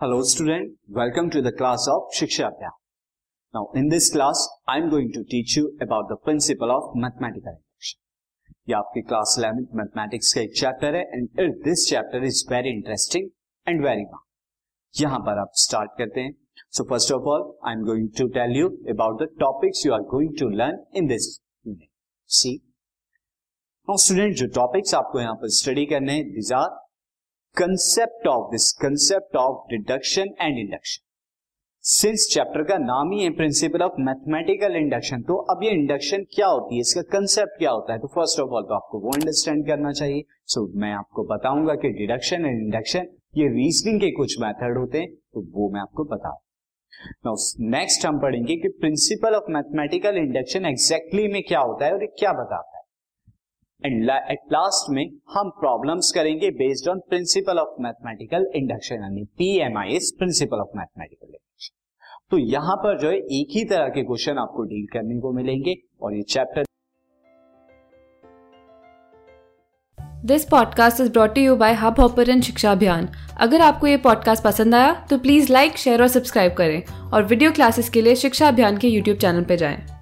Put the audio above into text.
Hello student, welcome to the class of Shiksha Abhyam. Now in this class I am going to teach you about the principle of mathematical induction. ये आपकी class 11th mathematics का एक chapter है and this chapter is very interesting and very fast यहाँ पर आप start करते हैं. So first of all I am going to tell you about the topics you are going to learn in this unit see now student जो topics आपको यहाँ पर study करने हैं this are concept of this concept of deduction and induction since chapter का नाम ही है principal of mathematical induction तो अब ये इंडक्शन क्या होती है? इसका कंसेप्ट क्या होता है? तो फ़र्स्ट ऑफ़ ऑल तो आपको वो अंडरस्टैंड करना चाहिए। सो so, मैं आपको बताऊँगा कि डिडक्शन एंड इंडक्शन ये रीजनिंग के कुछ मेथड होते हैं तो वो मैं आपको बताऊँ। नेक्स्ट हम पढ़ेंगे कि principle of mathematical induction exactly में क्या होता है और ये क्या बताता है। एंड एट लास्ट में हम प्रॉब्लम्स करेंगे based on principle of mathematical induction यानी PMI is principle of mathematical induction तो यहाँ पर जो है, एक ही तरह के क्वेश्चन आपको डील करने को मिलेंगे और ये chapter this podcast is brought you by Hubhopper Shiksha Abhiyan अगर आपको ये पॉडकास्ट पसंद आया तो प्लीज़ लाइक शेयर और सब्सक्राइब करें और वीडियो क्लासेस के लिए शिक्षा अभियान के यूट्यूब चैनल पर जाएँ।